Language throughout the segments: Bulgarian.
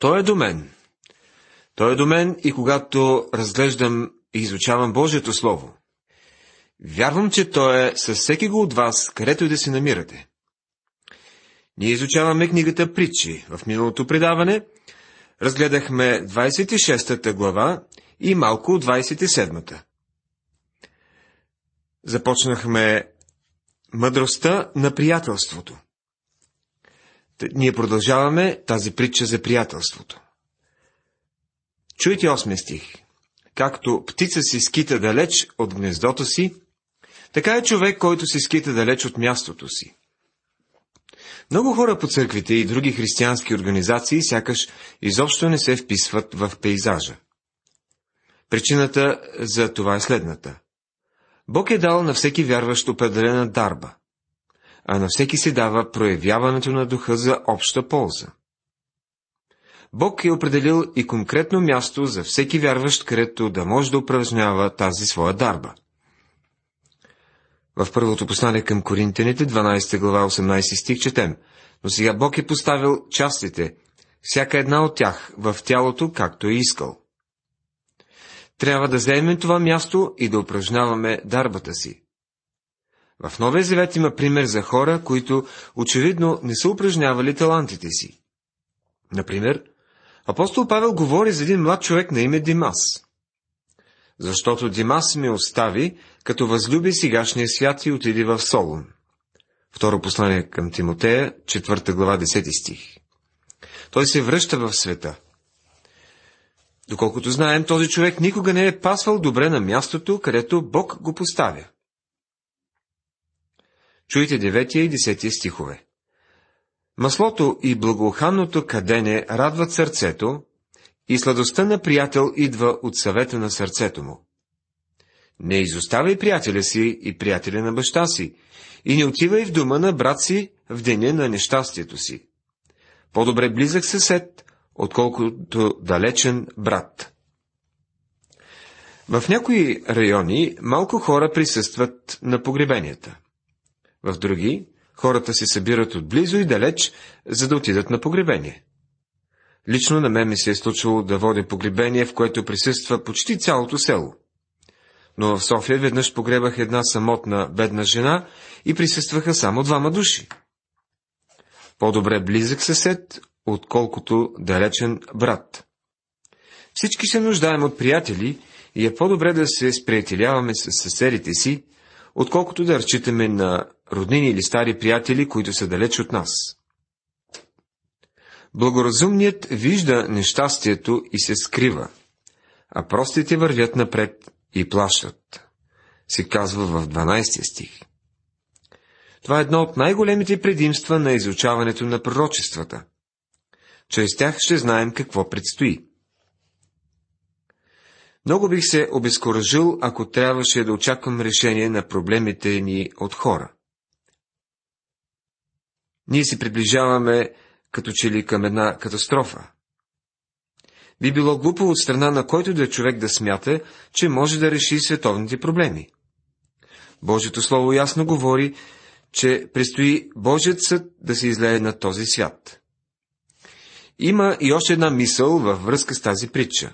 Той е до мен. Той е до мен и когато разглеждам и изучавам Божието Слово. Вярвам, че Той е със всеки го от вас, където и да се намирате. Ние изучаваме книгата Притчи. В миналото предаване разгледахме 26-та глава и малко 27-та. Започнахме мъдростта на приятелството. Ние продължаваме тази притча за приятелството. Чуйте 8 стих. Както птица си скита далеч от гнездото си, така е човек, който се скита далеч от мястото си. Много хора по църквите и други християнски организации сякаш изобщо не се вписват в пейзажа. Причината за това е следната. Бог е дал на всеки вярващ определена дарба, а на всеки се дава проявяването на духа за обща полза. Бог е определил и конкретно място за всеки вярващ, където да може да упражнява тази своя дарба. В първото послание към Коринтяните, 12 глава, 18 стих, четем. Но сега Бог е поставил частите, всяка една от тях, в тялото, както е искал. Трябва да заемем това място и да упражняваме дарбата си. В Новия Завет има пример за хора, които очевидно не са упражнявали талантите си. Например, апостол Павел говори за един млад човек на име Димас. Защото Димас ме остави, като възлюби сегашния свят и отиди в Солун. Второ послание към Тимотея, 4 глава, 10 стих. Той се връща в света. Доколкото знаем, този човек никога не е пасвал добре на мястото, където Бог го поставя. Чуйте 9 и 10 стихове. Маслото и благоуханното кадене радват сърцето, и сладостта на приятел идва от съвета на сърцето му. Не изоставяй приятеля си и приятеля на баща си, и не отивай в дома на брат си в деня на нещастието си. По-добре близък съсед, отколкото далечен брат. В някои райони малко хора присъстват на погребенията. В други хората се събират отблизо и далеч, за да отидат на погребение. Лично на мен ми се е случило да водя погребение, в което присъства почти цялото село. Но в София веднъж погребах една самотна бедна жена и присъстваха само двама души. По-добре близък съсед, отколкото далечен брат. Всички се нуждаем от приятели и е по-добре да се сприятеляваме с съседите си, отколкото да разчитаме на роднини или стари приятели, които са далеч от нас. Благоразумният вижда нещастието и се скрива, а простите вървят напред и плащат, се казва в 12 стих. Това е едно от най-големите предимства на изучаването на пророчествата. Чрез тях ще знаем какво предстои. Много бих се обезкуражил, ако трябваше да очаквам решение на проблемите ни от хора. Ние се приближаваме като че ли към една катастрофа. Би било глупо от страна на който да е човек да смята, че може да реши световните проблеми. Божието Слово ясно говори, че предстои Божият съд да се излее на този свят. Има и още една мисъл във връзка с тази притча.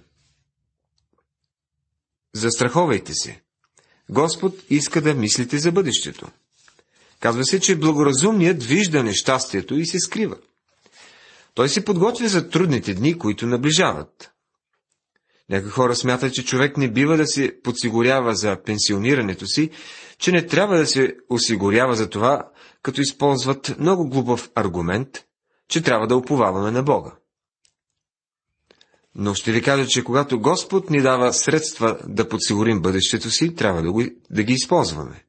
Застраховайте се. Господ иска да мислите за бъдещето. Казва се, че благоразумният вижда нещастието и се скрива. Той се подготвя за трудните дни, които наближават. Някои хора смятат, че човек не бива да се подсигурява за пенсионирането си, че не трябва да се осигурява за това, като използват много глупав аргумент, че трябва да уповаваме на Бога. Но ще ви кажа, че когато Господ ни дава средства да подсигурим бъдещето си, трябва да, го, да ги използваме.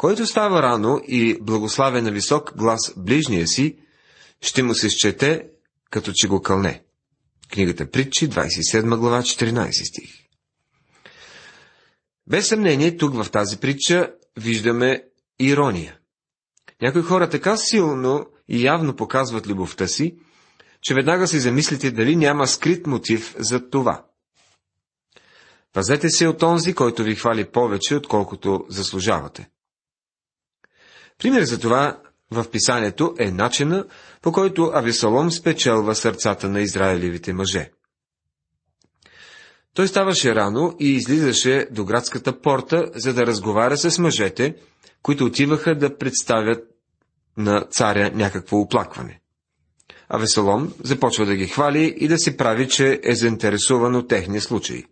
Който става рано и благославя на висок глас ближния си, ще му се счете, като че го кълне. Книгата Притчи, 27 глава, 14 стих. Без съмнение, тук в тази притча виждаме ирония. Някои хора така силно и явно показват любовта си, че веднага си замислите дали няма скрит мотив за това. Пазете се от онзи, който ви хвали повече, отколкото заслужавате. Пример за това в писанието е начина, по който Авесолом спечелва сърцата на израелевите мъже. Той ставаше рано и излизаше до градската порта, за да разговаря с мъжете, които отиваха да представят на царя някакво оплакване. А Весолом започва да ги хвали и да си прави, че е заинтересуван от техния случай.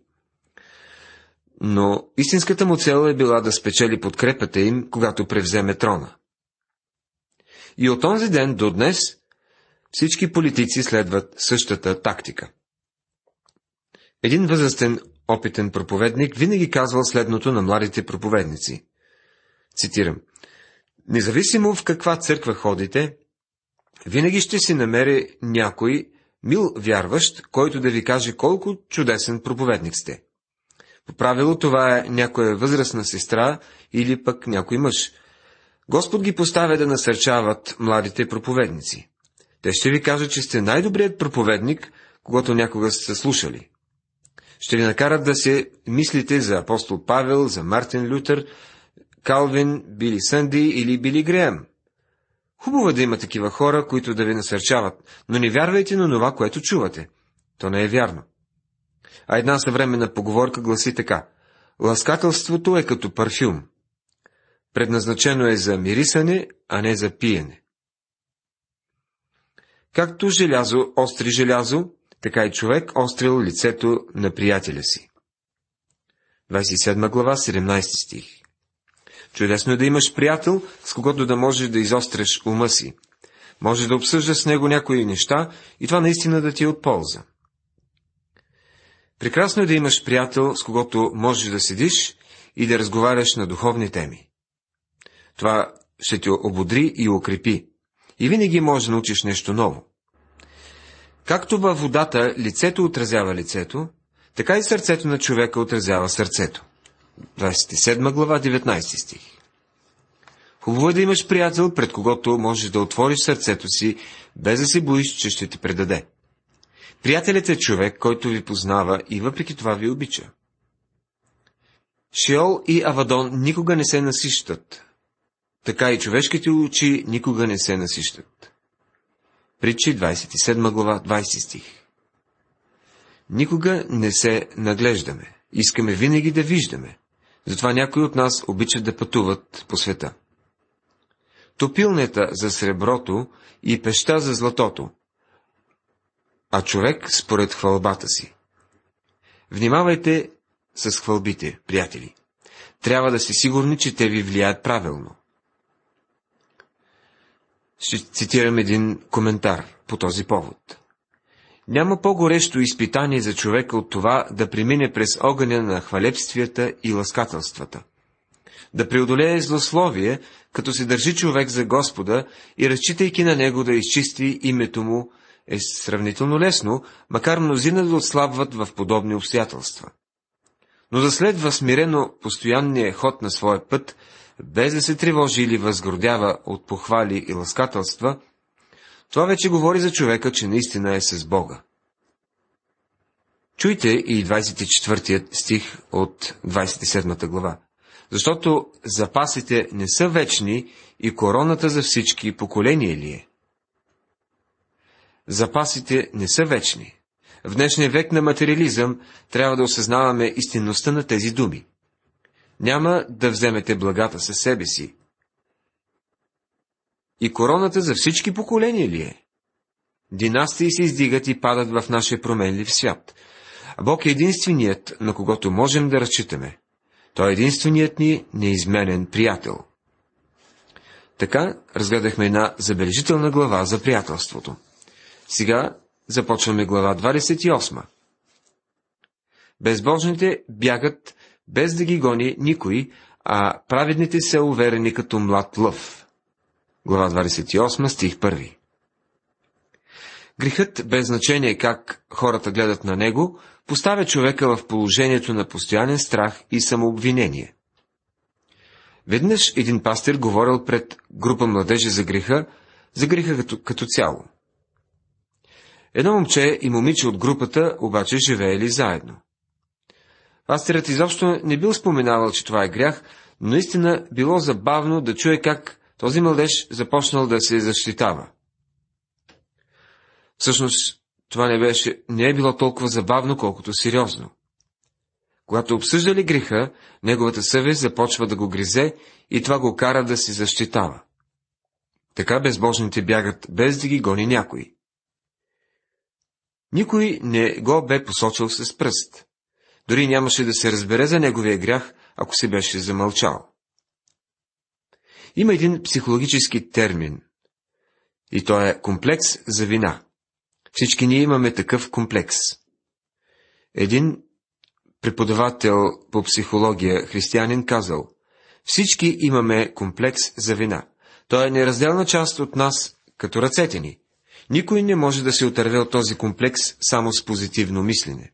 Но истинската му цел е била да спечели подкрепата им, когато превземе трона. И от онзи ден до днес всички политици следват същата тактика. Един възрастен опитен проповедник винаги казвал следното на младите проповедници. Цитирам. Независимо в каква църква ходите, винаги ще си намери някой мил вярващ, който да ви каже колко чудесен проповедник сте. По правило това е някоя възрастна сестра или пък някой мъж. Господ ги поставя да насърчават младите проповедници. Те ще ви кажат, че сте най-добрият проповедник, когато някога сте слушали. Ще ви накарат да се мислите за апостол Павел, за Мартин Лютер, Калвин, Били Сънди или Били Греем. Хубаво е да има такива хора, които да ви насърчават, но не вярвайте на това, което чувате. То не е вярно. А една съвременна поговорка гласи така. Ласкателството е като парфюм. Предназначено е за мирисане, а не за пиене. Както желязо остри желязо, така и човек острил лицето на приятеля си. 27 глава, 17 стих. Чудесно е да имаш приятел, с когото да можеш да изостреш ума си. Може да обсъждаш с него някои неща и това наистина да ти е от полза. Прекрасно е да имаш приятел, с когото можеш да седиш и да разговаряш на духовни теми. Това ще те ободри и укрепи. И винаги можеш да научиш нещо ново. Както във водата лицето отразява лицето, така и сърцето на човека отразява сърцето. 27 глава, 19 стих. Хубаво е да имаш приятел, пред когото можеш да отвориш сърцето си, без да се боиш, че ще те предаде. Приятелят е човек, който ви познава и въпреки това ви обича. Шиол и Авадон никога не се насищат. Така и човешките очи никога не се насищат. Притчи 27 глава, 20 стих. Никога не се наглеждаме. Искаме винаги да виждаме. Затова някои от нас обичат да пътуват по света. Топилнета за среброто и пеща за златото, а човек според хвалбата си. Внимавайте с хвалбите, приятели. Трябва да сте сигурни, че те ви влияят правилно. Ще цитирам един коментар по този повод. Няма по-горещо изпитание за човека от това да премине през огъня на хвалепствията и ласкателствата. Да преодолее злословие, като се държи човек за Господа и разчитайки на него да изчисти името му, е сравнително лесно, макар мнозина да отслабват в подобни обстоятелства. Но да следва смирено постоянния ход на своя път, без да се тревожи или възгордява от похвали и ласкателства, това вече говори за човека, че наистина е с Бога. Чуйте и 24 стих от 27 глава. Защото запасите не са вечни и короната за всички поколения ли е? Запасите не са вечни. В днешния век на материализъм трябва да осъзнаваме истинността на тези думи. Няма да вземете благата със себе си, и короната за всички поколения ли е? Династии се издигат и падат в нашия променлив свят. Бог е единственият, на когото можем да разчитаме. Той е единственият ни неизменен приятел. Така разгледахме една забележителна глава за приятелството. Сега започваме глава 28. Безбожните бягат без да ги гони никой, а праведните са уверени като млад лъв глава 28, стих 1. Грехът, без значение как хората гледат на него, поставя човека в положението на постоянен страх и самообвинение. Веднъж един пастир говорил пред група младежи за греха, за греха като, като цяло. Едно момче и момиче от групата обаче живеели заедно. Пастирът изобщо не бил споменавал, че това е грях, но наистина било забавно да чуе как този младеж започнал да се защитава. Всъщност, това не, беше, не е било толкова забавно, колкото сериозно. Когато обсъждали греха, неговата съвест започва да го гризе и това го кара да се защитава. Така безбожните бягат, без да ги гони някой. Никой не го бе посочил с пръст. Дори нямаше да се разбере за неговия грях, ако се беше замълчал. Има един психологически термин, и то е комплекс за вина. Всички ние имаме такъв комплекс. Един преподавател по психология, християнин, казал, всички имаме комплекс за вина. Той е неразделна част от нас, като ръцете ни. Никой не може да се отърве от този комплекс само с позитивно мислене.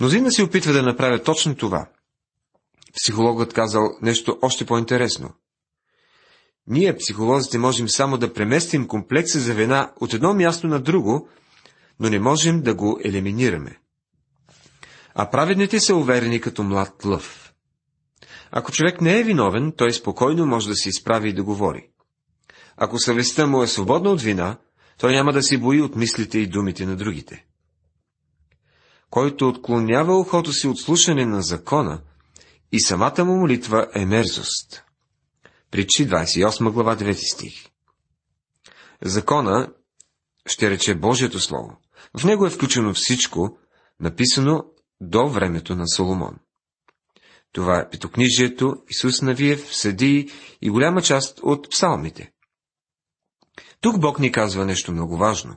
Мнозина се опитва да направя точно това. Психологът казал нещо още по-интересно. Ние, психолозите, можем само да преместим комплекса за вина от едно място на друго, но не можем да го елиминираме. А праведните са уверени като млад лъв. Ако човек не е виновен, той спокойно може да се изправи и да говори. Ако съвестта му е свободна от вина, той няма да се бои от мислите и думите на другите. Който отклонява ухото си от слушане на закона, и самата му молитва е мерзост. Причи 28 глава 9 стих. Закона ще рече Божието Слово. В него е включено всичко, написано до времето на Соломон. Това е Петокнижието, Исус Навиев, Съдии и голяма част от псалмите. Тук Бог ни казва нещо много важно.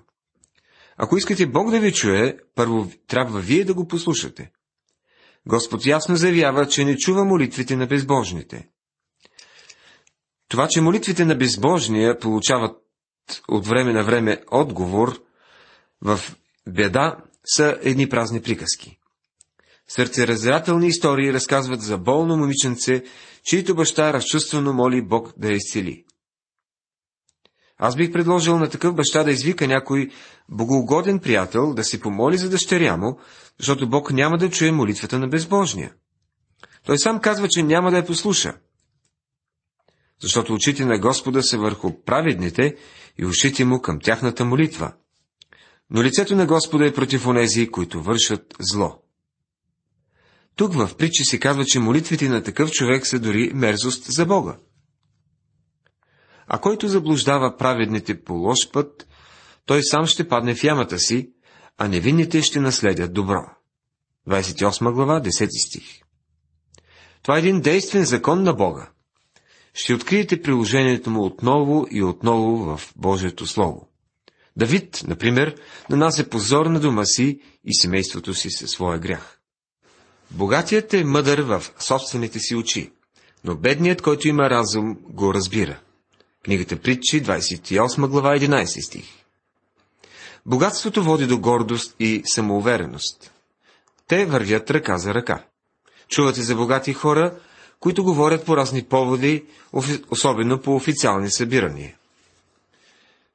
Ако искате Бог да ви чуе, първо трябва вие да го послушате. Господ ясно заявява, че не чува молитвите на безбожните. Това, че молитвите на безбожния получават от време на време отговор в беда, са едни празни приказки. Сърцеразрателни истории разказват за болно момиченце, чието баща разчувствено моли Бог да я изцели. Аз бих предложил на такъв баща да извика някой богоугоден приятел да си помоли за дъщеря му, защото Бог няма да чуе молитвата на безбожния. Той сам казва, че няма да я послуша. Защото очите на Господа са върху праведните и ушите му към тяхната молитва. Но лицето на Господа е против онези, които вършат зло. Тук в притчи се казва, че молитвите на такъв човек са дори мерзост за Бога. А който заблуждава праведните по лош път, той сам ще падне в ямата си, а невинните ще наследят добро. 28 глава, 10 стих. Това е един действен закон на Бога. Ще откриете приложението му отново и отново в Божието Слово. Давид, например, нанася позор на дома си и семейството си със своя грях. Богатият е мъдър в собствените си очи, но бедният, който има разум, го разбира. Книгата Притчи, 28 глава, 11 стих. Богатството води до гордост и самоувереност. Те вървят ръка за ръка. Чувате за богати хора, които говорят по разни поводи, особено по официални събирания.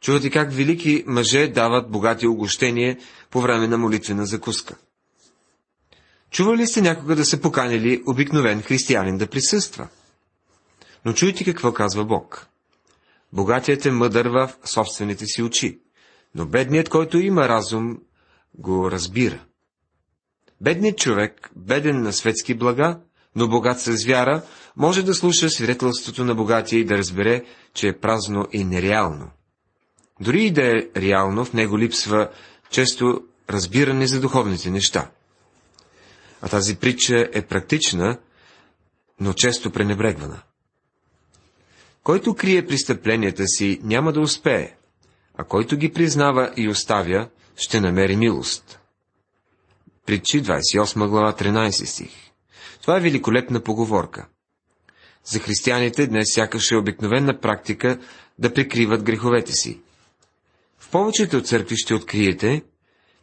Чувате как велики мъже дават богати огощения по време на молитвена закуска. Чували сте някога да са поканили обикновен християнин да присъства? Но чуйте какво казва Бог. Богатият е мъдър в собствените си очи, но бедният, който има разум, го разбира. Бедният човек, беден на светски блага, но богат с вяра, може да слуша свидетелството на богатия и да разбере, че е празно и нереално. Дори и да е реално, в него липсва често разбиране за духовните неща. А тази притча е практична, но често пренебрегвана. Който крие престъпленията си, няма да успее, а който ги признава и оставя, ще намери милост. Притчи 28 глава 13 стих. Това е великолепна поговорка. За християните днес сякаш е обикновена практика да прикриват греховете си. В повечето църкви ще откриете,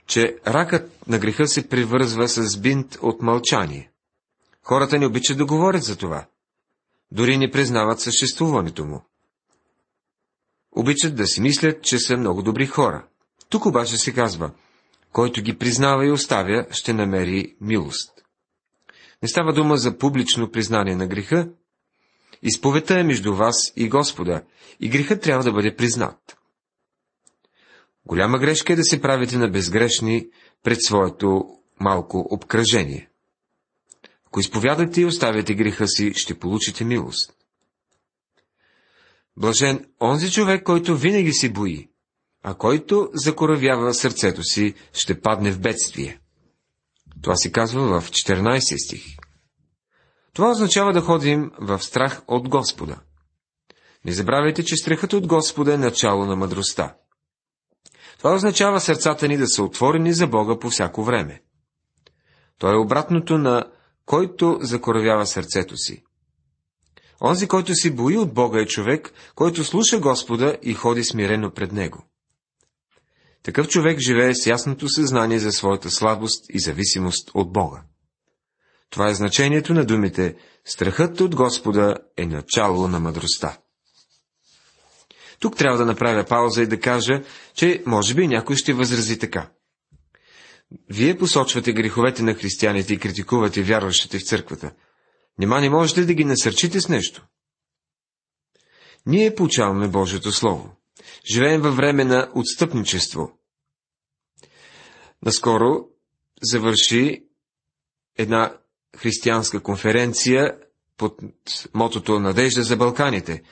че ракът на греха се привързва с бинт от мълчание. Хората не обичат да говорят за това. Дори не признават съществуването му. Обичат да си мислят, че са много добри хора. Тук обаче се казва, който ги признава и оставя, ще намери милост. Не става дума за публично признание на греха, Изповедта е между вас и Господа, и грехът трябва да бъде признат. Голяма грешка е да се правите на безгрешни пред своето малко обкръжение. Ако изповядате и оставяте греха си, ще получите милост. Блажен онзи човек, който винаги се бои, а който закоравява сърцето си, ще падне в бедствие. Това се казва в 14 стих. Това означава да ходим в страх от Господа. Не забравяйте, че страхът от Господа е начало на мъдростта. Това означава сърцата ни да са отворени за Бога по всяко време. То е обратното на който закоравява сърцето си. Онзи, който си бои от Бога е човек, който слуша Господа и ходи смирено пред Него. Такъв човек живее с ясното съзнание за своята слабост и зависимост от Бога. Това е значението на думите «Страхът от Господа е начало на мъдростта». Тук трябва да направя пауза и да кажа, че може би някой ще възрази така. Вие посочвате греховете на християните и критикувате вярващите в църквата. Нима не можете да ги насърчите с нещо? Ние получаваме Божието Слово. Живеем във време на отстъпничество. Наскоро завърши една християнска конференция под мотото Надежда за Балканите.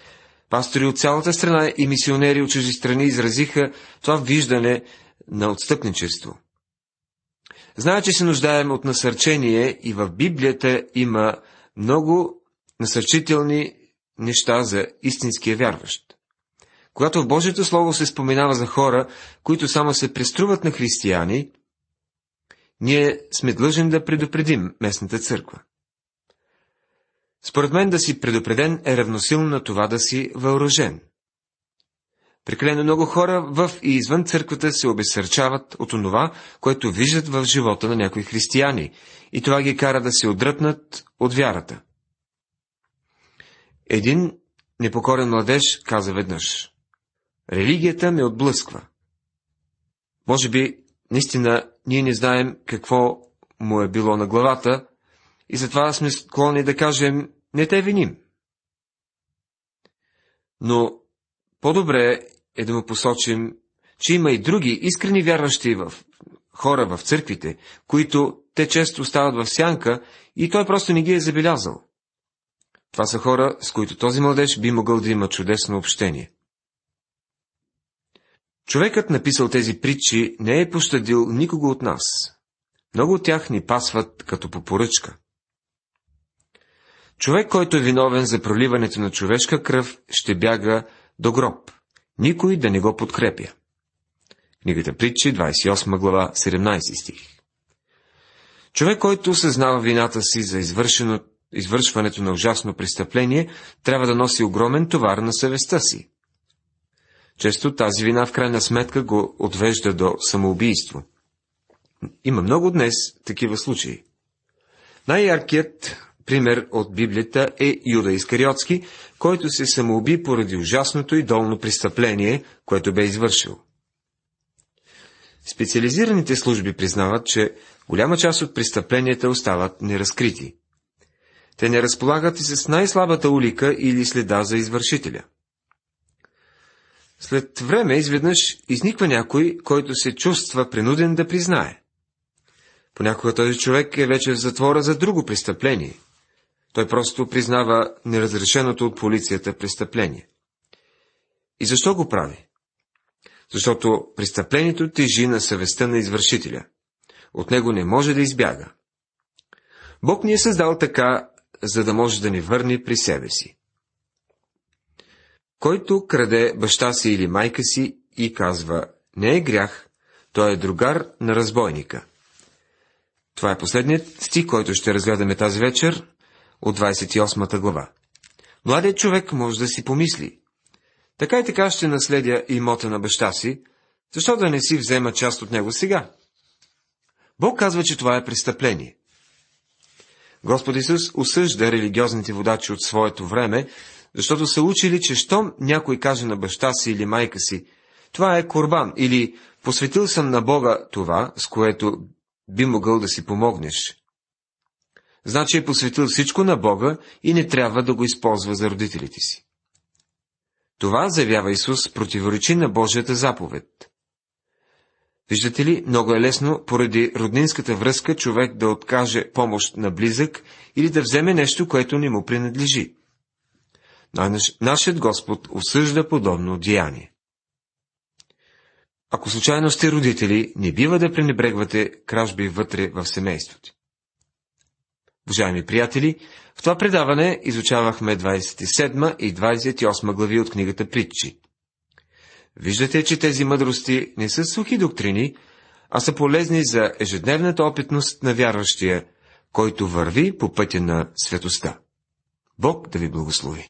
Пастори от цялата страна и мисионери от чужди страни изразиха това виждане на отстъпничество. Зная, че се нуждаем от насърчение и в Библията има много насърчителни неща за истинския вярващ. Когато в Божието Слово се споменава за хора, които само се преструват на християни, ние сме длъжни да предупредим местната църква. Според мен да си предупреден е равносилно на това да си въоръжен. Прекалено много хора в и извън църквата се обесърчават от онова, което виждат в живота на някои християни, и това ги кара да се отдръпнат от вярата. Един непокорен младеж каза веднъж. Религията ме отблъсква. Може би, наистина, ние не знаем какво му е било на главата и затова сме склонни да кажем, не те виним. Но по-добре е да му посочим, че има и други искрени вярващи в хора в църквите, които те често остават в сянка и той просто не ги е забелязал. Това са хора, с които този младеж би могъл да има чудесно общение. Човекът, написал тези притчи, не е пощадил никого от нас. Много от тях ни пасват като по поръчка. Човек, който е виновен за проливането на човешка кръв, ще бяга до гроб. Никой да не го подкрепя. Книгата Притчи, 28 глава, 17 стих. Човек, който осъзнава вината си за извършено, извършването на ужасно престъпление, трябва да носи огромен товар на съвестта си. Често тази вина в крайна сметка го отвежда до самоубийство. Има много днес такива случаи. Най-яркият пример от Библията е Юда Искариотски, който се самоуби поради ужасното и долно престъпление, което бе извършил. Специализираните служби признават, че голяма част от престъпленията остават неразкрити. Те не разполагат и с най-слабата улика или следа за извършителя. След време изведнъж изниква някой, който се чувства принуден да признае. Понякога този човек е вече в затвора за друго престъпление. Той просто признава неразрешеното от полицията престъпление. И защо го прави? Защото престъплението тежи на съвестта на извършителя. От него не може да избяга. Бог ни е създал така, за да може да ни върне при себе си. Който краде баща си или майка си и казва, не е грях, той е другар на разбойника. Това е последният стих, който ще разгледаме тази вечер от 28 глава. Младият човек може да си помисли. Така и така ще наследя имота на баща си, защо да не си взема част от него сега? Бог казва, че това е престъпление. Господ Исус осъжда религиозните водачи от своето време, защото са учили, че щом някой каже на баща си или майка си, това е корбан, или посветил съм на Бога това, с което би могъл да си помогнеш. Значи е посветил всичко на Бога и не трябва да го използва за родителите си. Това, заявява Исус, противоречи на Божията заповед. Виждате ли, много е лесно, поради роднинската връзка, човек да откаже помощ на близък или да вземе нещо, което не му принадлежи. Нашият Господ осъжда подобно деяние. Ако случайно сте родители, не бива да пренебрегвате кражби вътре в семейството. Уважаеми приятели, в това предаване изучавахме 27 и 28 глави от книгата Притчи. Виждате, че тези мъдрости не са сухи доктрини, а са полезни за ежедневната опитност на вярващия, който върви по пътя на светоста. Бог да ви благослови!